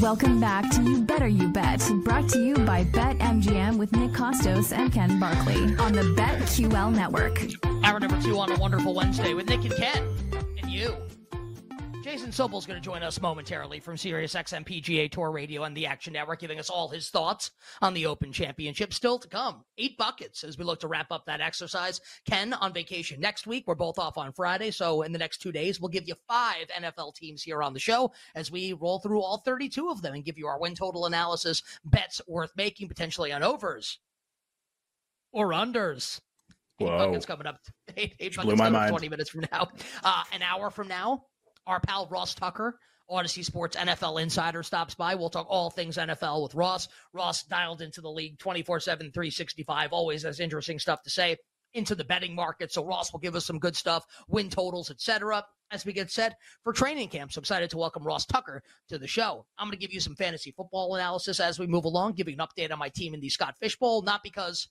Welcome back to You Better You Bet, brought to you by BetMGM with Nick Kostos and Ken Barkley on the BetQL network. Hour number two on a wonderful Wednesday with Nick and Ken. Jason Sobel's going to join us momentarily from Sirius XM PGA Tour Radio and the Action Network, giving us all his thoughts on the Open Championship. Still to come, eight buckets as we look to wrap up that exercise. Ken on vacation next week. We're both off on Friday, so in the next two days, we'll give you five NFL teams here on the show as we roll through all 32 of them and give you our win total analysis, bets worth making, potentially on overs or unders. Eight Whoa. buckets coming up. Eight, eight Blew buckets my coming up mind. 20 minutes from now. Uh, an hour from now, our pal Ross Tucker, Audacy Sports NFL Insider, stops by. We'll talk all things NFL with Ross. Ross dialed into the league 24 7, 365, always has interesting stuff to say into the betting market. So Ross will give us some good stuff, win totals, etc. As we get set for training camp. So excited to welcome Ross Tucker to the show. I'm going to give you some fantasy football analysis as we move along, giving an update on my team in the Scott Fishbowl, not because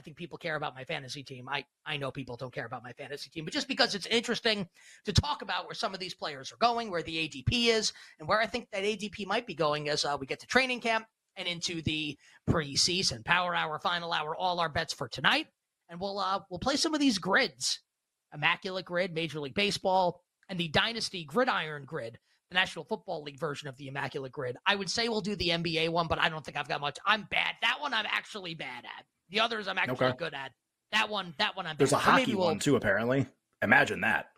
I think people care about my fantasy team. I, I know people don't care about my fantasy team, but just because it's interesting to talk about where some of these players are going, where the ADP is, and where I think that ADP might be going as uh, we get to training camp and into the preseason power hour, final hour, all our bets for tonight, and we'll uh, we'll play some of these grids, immaculate grid, Major League Baseball, and the Dynasty Gridiron Grid. The National Football League version of the Immaculate Grid. I would say we'll do the NBA one, but I don't think I've got much. I'm bad. That one I'm actually bad at. The others I'm actually Okay. good at. That one, that one I'm. There's a bad. Maybe hockey we'll- one too, apparently. Imagine that.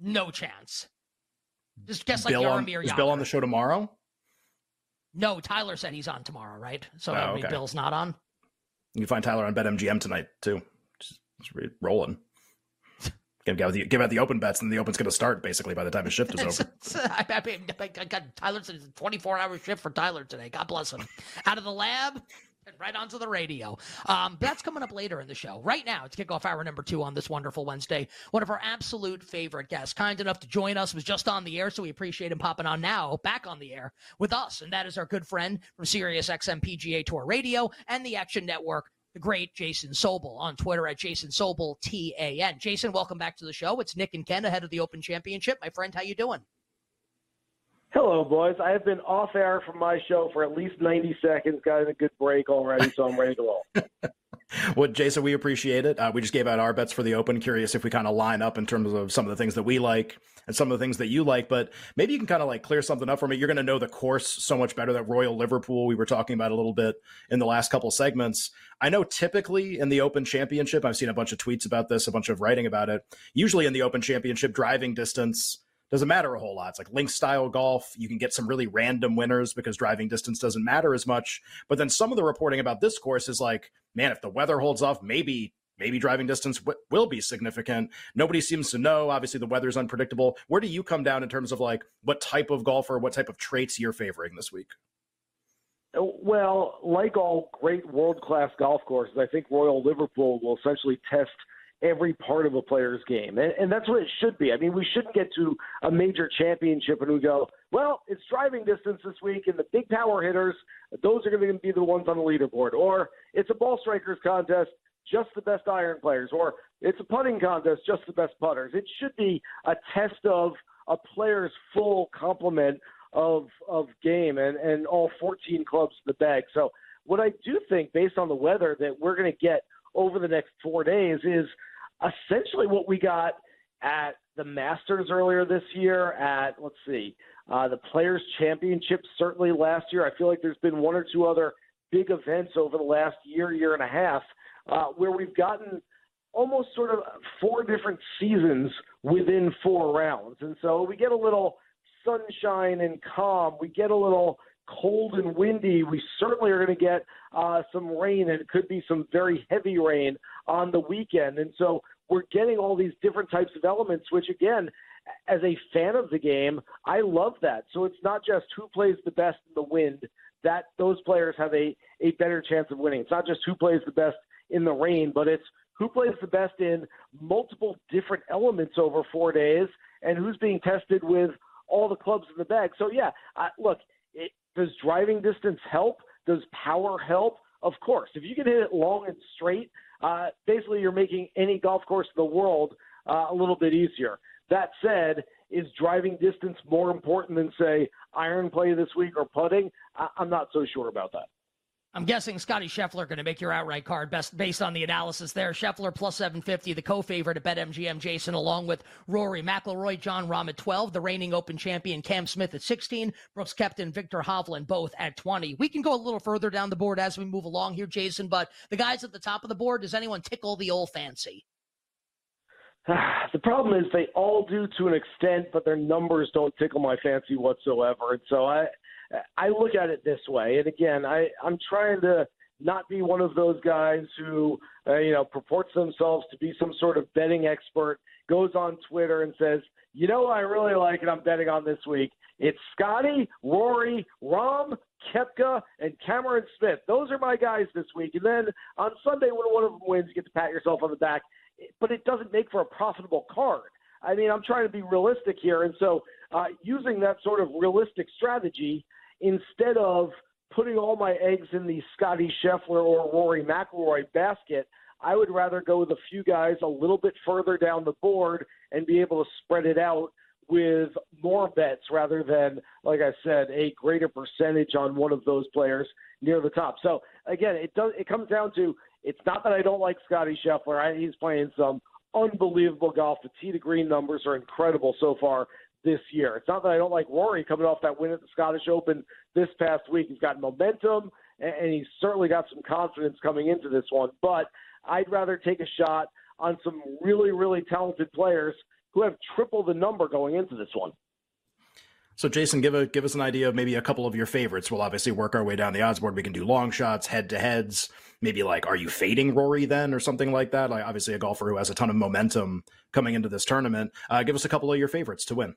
No chance. Just guess like Bill on, is Bill on the show tomorrow? No, Tyler said he's on tomorrow, right? So Oh, okay. Bill's not on. You can find Tyler on BetMGM tonight too. Just, just rolling. Give out the give out the open bets, and the open's going to start basically by the time his shift is over. I, I, mean, I got Tyler said it's a 24 hour shift for Tyler today. God bless him. Out of the lab right onto the radio. Um, that's coming up later in the show. Right now, to kick off hour number two on this wonderful Wednesday, one of our absolute favorite guests, kind enough to join us, was just on the air, so we appreciate him popping on now, back on the air with us. And that is our good friend from Sirius XM PGA Tour Radio and the Action Network. The great Jason Sobel on Twitter at Jason Sobel T A N. Jason, welcome back to the show. It's Nick and Ken ahead of the Open Championship. My friend, how you doing? Hello, boys. I have been off air from my show for at least 90 seconds, got a good break already, so I'm ready to roll. Well, Jason, we appreciate it. Uh, we just gave out our bets for the open. Curious if we kind of line up in terms of some of the things that we like and some of the things that you like. But maybe you can kind of like clear something up for me. You're going to know the course so much better. That Royal Liverpool we were talking about a little bit in the last couple segments. I know typically in the Open Championship, I've seen a bunch of tweets about this, a bunch of writing about it. Usually in the Open Championship, driving distance doesn't matter a whole lot. It's like link style golf. You can get some really random winners because driving distance doesn't matter as much. But then some of the reporting about this course is like, man, if the weather holds off, maybe maybe driving distance w- will be significant. Nobody seems to know. Obviously, the weather's unpredictable. Where do you come down in terms of like what type of golfer, what type of traits you're favoring this week? Uh, well, like all great world class golf courses, I think Royal Liverpool will essentially test every part of a player's game. And, and that's what it should be. I mean, we shouldn't get to a major championship and we go, well, it's driving distance this week, and the big power hitters, those are going to be the ones on the leaderboard. Or it's a ball strikers contest, just the best iron players. Or it's a putting contest, just the best putters. It should be a test of a player's full complement of of game and, and all 14 clubs in the bag. So what I do think, based on the weather, that we're going to get over the next four days is essentially what we got at the Masters earlier this year. At let's see, uh, the Players Championship certainly last year. I feel like there's been one or two other big events over the last year, year and a half, uh, where we've gotten almost sort of four different seasons within four rounds, and so we get a little sunshine and calm. We get a little cold and windy. We certainly are going to get uh, some rain, and it could be some very heavy rain on the weekend. And so we're getting all these different types of elements, which again, as a fan of the game, I love that. So it's not just who plays the best in the wind. That those players have a, a better chance of winning. It's not just who plays the best in the rain, but it's who plays the best in multiple different elements over four days and who's being tested with all the clubs in the bag. So yeah, uh, look, it, does driving distance help? Does power help? Of course. If you can hit it long and straight, uh, basically you're making any golf course in the world uh, a little bit easier. That said, is driving distance more important than say iron play this week or putting? I- I'm not so sure about that. I'm guessing Scottie Scheffler going to make your outright card best based on the analysis there. Scheffler plus 750, the co-favorite at BetMGM, Jason, along with Rory McIlroy, Jon Rahm at 12, the reigning Open champion Cam Smith at 16, Brooks Koepka, Viktor Hovland both at 20. We can go a little further down the board as we move along here, Jason, but the guys at the top of the board, does anyone tickle the old fancy? the problem is they all do to an extent, but their numbers don't tickle my fancy whatsoever. And so I, I look at it this way. And again, I, I'm trying to not be one of those guys who, uh, you know, purports themselves to be some sort of betting expert, goes on Twitter and says, you know, I really like it. I'm betting on this week. It's Scottie, Rory, Rahm, Koepka, and Cameron Smith. Those are my guys this week. And then on Sunday, when one of them wins, you get to pat yourself on the back but it doesn't make for a profitable card. I mean, I'm trying to be realistic here, and so uh, using that sort of realistic strategy instead of putting all my eggs in the Scottie Scheffler or Rory McIlroy basket, I would rather go with a few guys a little bit further down the board and be able to spread it out with more bets rather than, like I said, a greater percentage on one of those players near the top. So again, it does. It comes down to it's not that I don't like Scottie Scheffler. I, he's playing some unbelievable golf. The tee to green numbers are incredible so far this year. It's not that I don't like Rory coming off that win at the Scottish Open this past week. He's got momentum and, and he's certainly got some confidence coming into this one. But I'd rather take a shot on some really, really talented players who have triple the number going into this one. So, Jason, give a give us an idea of maybe a couple of your favorites. We'll obviously work our way down the odds board. We can do long shots, head to heads. Maybe like, are you fading Rory then, or something like that? Like, obviously, a golfer who has a ton of momentum coming into this tournament. Uh, give us a couple of your favorites to win.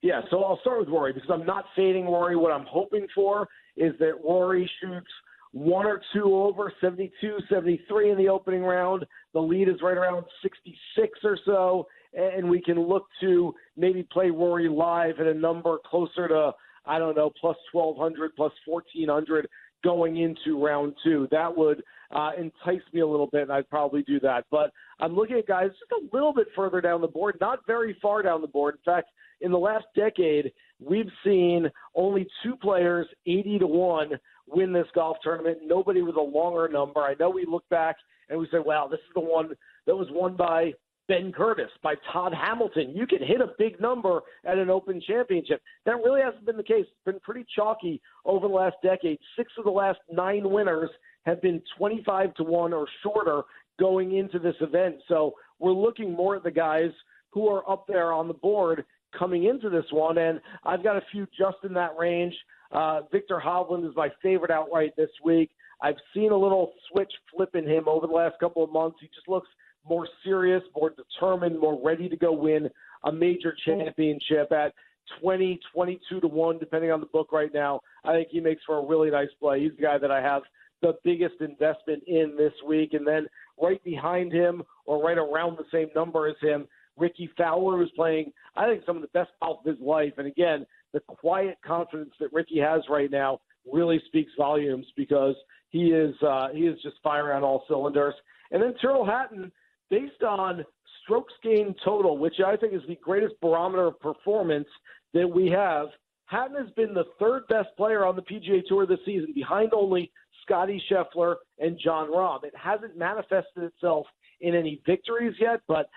Yeah, so I'll start with Rory because I'm not fading Rory. What I'm hoping for is that Rory shoots one or two over 72, 73 in the opening round. The lead is right around 66 or so and we can look to maybe play Rory live at a number closer to I don't know plus 1200 plus 1400 going into round two. That would uh, entice me a little bit, and I'd probably do that. But I'm looking at guys just a little bit further down the board, not very far down the board. In fact, in the last decade, we've seen only two players 80 to 1 win this golf tournament. Nobody with a longer number. I know we look back and we say, wow, this is the one that was won by Ben Curtis, by Todd Hamilton. You can hit a big number at an Open Championship. That really hasn't been the case. It's been pretty chalky over the last decade. Six of the last nine winners have been 25 to 1 or shorter going into this event. So we're looking more at the guys who are up there on the board coming into this one. And I've got a few just in that range. Uh, Viktor Hovland is my favorite outright this week. I've seen a little switch flip in him over the last couple of months. He just looks more serious, more determined, more ready to go win a major championship at 20, 22 to 1, depending on the book right now. I think he makes for a really nice play. He's the guy that I have the biggest investment in this week. And then right behind him, or right around the same number as him, Rickie Fowler is playing, I think, some of the best golf of his life. And again, the quiet confidence that Ricky has right now really speaks volumes because he is uh, he is just firing on all cylinders. And then Tyrrell Hatton based on strokes gained total, which I think is the greatest barometer of performance that we have, Hatton has been the third best player on the PGA Tour this season, behind only Scottie Scheffler and Jon Rahm. It hasn't manifested itself in any victories yet, but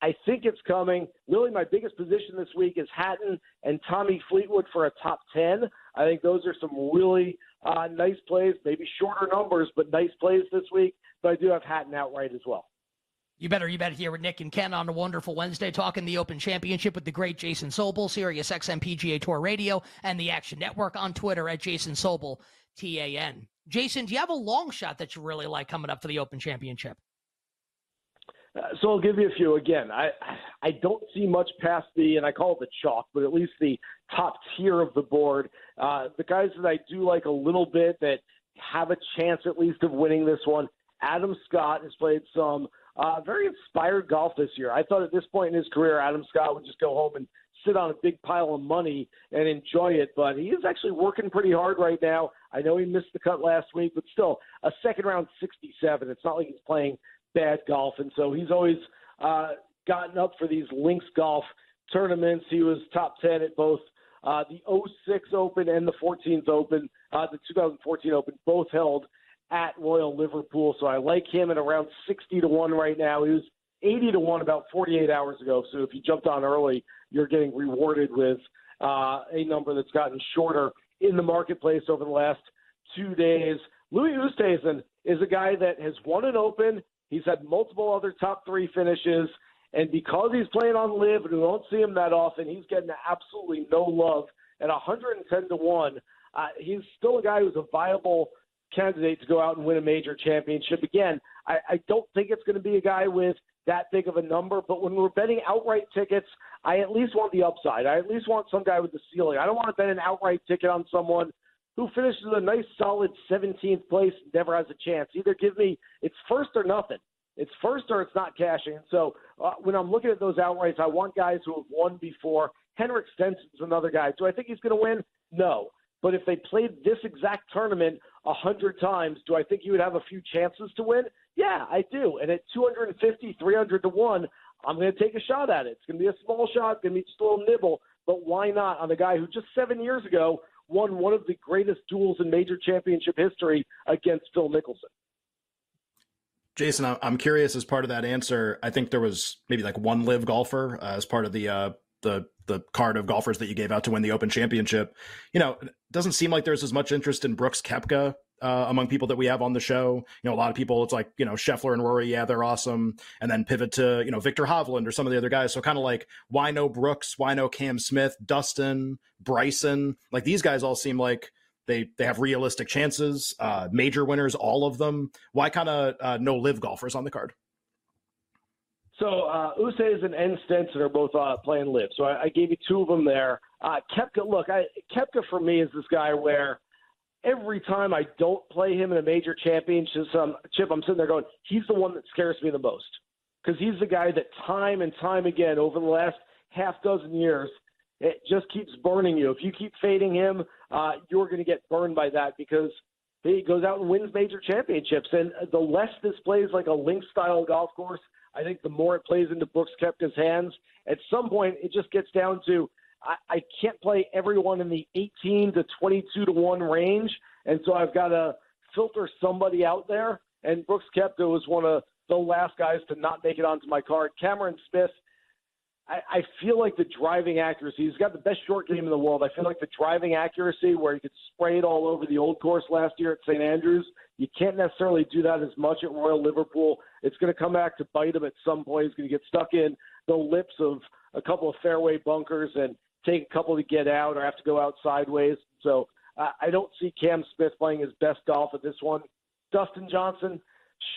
I think it's coming. Really, my biggest position this week is Hatton and Tommy Fleetwood for a top 10. I think those are some really uh, nice plays, maybe shorter numbers, but nice plays this week. But I do have Hatton outright as well. You better, you better hear with Nick and Ken on a wonderful Wednesday, talking the Open Championship with the great Jason Sobel, Sirius XM PGA Tour Radio, and the Action Network on Twitter at Jason Sobel, T A N. Jason, do you have a long shot that you really like coming up for the Open Championship? Uh, so I'll give you a few. Again, I I don't see much past the, and I call it the chalk, but at least the top tier of the board. Uh, the guys that I do like a little bit that have a chance at least of winning this one. Adam Scott has played some uh, very inspired golf this year. I thought at this point in his career, Adam Scott would just go home and sit on a big pile of money and enjoy it, but he is actually working pretty hard right now. I know he missed the cut last week, but still, a second round 67. It's not like he's playing bad golf, and so he's always uh, gotten up for these links golf tournaments. He was top 10 at both uh, the 06 Open and the 14th Open, uh, the 2014 Open, both held at Royal Liverpool. So I like him at around 60 to 1 right now. He was 80 to 1 about 48 hours ago. So if you jumped on early, you're getting rewarded with uh, a number that's gotten shorter in the marketplace over the last two days. Louis Oosthuizen is a guy that has won an Open. He's had multiple other top three finishes. And because he's playing on LIV and we don't see him that often, he's getting absolutely no love at 110 to 1. Uh, he's still a guy who's a viable candidate to go out and win a major championship. Again, I, I don't think it's going to be a guy with that big of a number, but when we're betting outright tickets, I at least want the upside. I at least want some guy with the ceiling. I don't want to bet an outright ticket on someone who finishes a nice solid 17th place, and never has a chance. Either give me it's first or nothing. It's first or it's not cashing. And so uh, when I'm looking at those outrights, I want guys who have won before. Henrik Stenson's another guy. Do I think he's going to win? No. But if they played this exact tournament a hundred times, do I think you would have a few chances to win? Yeah, I do. And at 250, 300 to one, I'm going to take a shot at it. It's going to be a small shot, it's going to be just a little nibble. But why not on a guy who just seven years ago won one of the greatest duels in major championship history against Phil Mickelson? Jason, I'm curious as part of that answer. I think there was maybe like one LIV golfer uh, as part of the uh, the the card of golfers that you gave out to win the Open Championship. You know, doesn't seem like there's as much interest in Brooks Koepka uh, among people that we have on the show. You know, a lot of people, it's like, you know, Scheffler and Rory, yeah, they're awesome. And then pivot to, you know, Viktor Hovland or some of the other guys. So kind of like, why no Brooks? Why no Cam Smith, Dustin, Bryson? Like these guys all seem like they they have realistic chances, uh, major winners, all of them. Why kind of uh, no LIV golfers on the card? So uh, Oosthuizen and Stenson are both uh, playing LIV. So I, I gave you two of them there. Uh, Koepka, look, I, Koepka for me is this guy where every time I don't play him in a major championship, um, chip, I'm sitting there going, he's the one that scares me the most because he's the guy that time and time again over the last half dozen years it just keeps burning you. If you keep fading him, uh, you're going to get burned by that because he goes out and wins major championships. And the less this plays like a link style golf course, I think the more it plays into Brooks Koepka's hands. At some point, it just gets down to I, I can't play everyone in the 18 to 22 to 1 range. And so I've got to filter somebody out there. And Brooks Koepka was one of the last guys to not make it onto my card. Cameron Smith I, I feel like the driving accuracy, he's got the best short game in the world. I feel like the driving accuracy where he could spray it all over the old course last year at St. Andrews, you can't necessarily do that as much at Royal Liverpool. It's going to come back to bite him at some point. He's going to get stuck in the lips of a couple of fairway bunkers and take a couple to get out or have to go out sideways. So I don't see Cam Smith playing his best golf at this one. Dustin Johnson,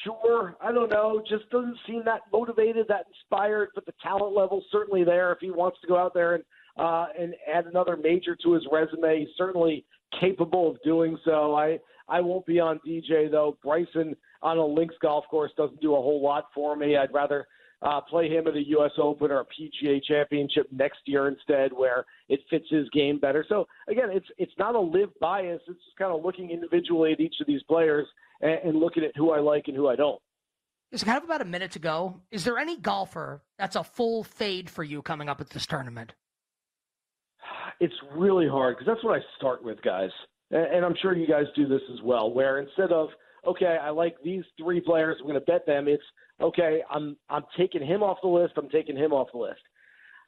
Sure, I don't know. Just doesn't seem that motivated, that inspired. But the talent level certainly there. If he wants to go out there and uh, and add another major to his resume, he's certainly capable of doing so. I I won't be on DJ though. Bryson on a links golf course doesn't do a whole lot for me. I'd rather uh, play him at a U.S. Open or a PGA Championship next year instead, where it fits his game better. So again, it's it's not a LIV bias. It's just kind of looking individually at each of these players and, and looking at who I like and who I don't. It's kind of about a minute to go. Is there any golfer that's a full fade for you coming up at this tournament? It's really hard because that's what I start with, guys. And I'm sure you guys do this as well, where instead of okay, I like these three players, I'm going to bet them. It's okay, I'm I'm taking him off the list. I'm taking him off the list.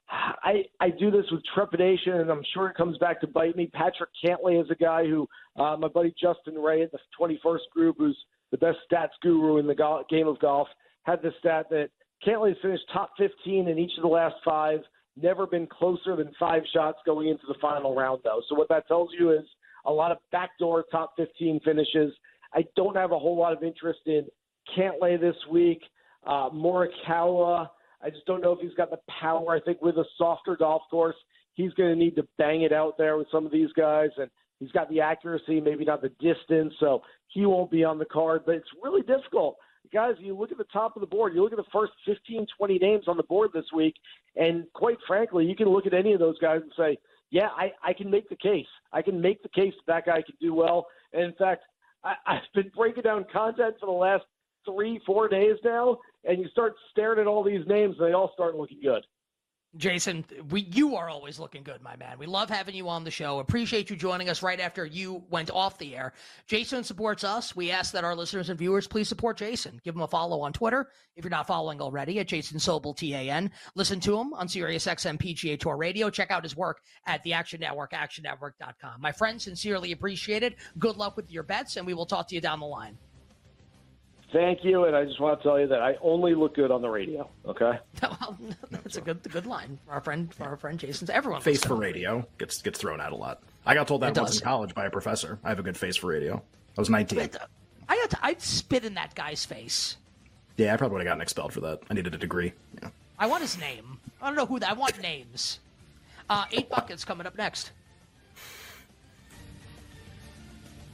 I I do this with trepidation, and I'm sure it comes back to bite me. Patrick Cantlay is a guy who uh, my buddy Justin Ray at the 21st Group, who's the best stats guru in the go- game of golf, had the stat that Cantlay finished top 15 in each of the last five. Never been closer than five shots going into the final round, though. So what that tells you is a lot of backdoor top 15 finishes. I don't have a whole lot of interest in Cantlay this week. Uh, Morikawa I just don't know if he's got the power. I think with a softer golf course, he's going to need to bang it out there with some of these guys, and he's got the accuracy, maybe not the distance, so he won't be on the card. But it's really difficult. Guys, you look at the top of the board, you look at the first 15, 20 names on the board this week, and quite frankly, you can look at any of those guys and say, yeah, I, I can make the case. I can make the case that, that guy can do well. And in fact, I, I've been breaking down content for the last three, four days now, and you start staring at all these names, and they all start looking good. Jason, we you are always looking good, my man. We love having you on the show. Appreciate you joining us right after you went off the air. Jason supports us. We ask that our listeners and viewers please support Jason. Give him a follow on Twitter if you're not following already at Jason Sobel TAN. Listen to him on Sirius XM PGA Tour Radio. Check out his work at the Action Network, actionnetwork.com. My friend, sincerely appreciate it. Good luck with your bets, and we will talk to you down the line. Thank you, and I just want to tell you that I only look good on the radio. Okay, well, that's a good, good line for our friend, for our friend Jason's. Everyone face for radio gets gets thrown out a lot. I got told that It once does. in college by a professor. I have a good face for radio. I was 19. Uh, I had to, I'd spit in that guy's face. Yeah, I probably would have gotten expelled for that. I needed a degree. Yeah. I want his name. I don't know who that. I want names. Uh, eight buckets coming up next.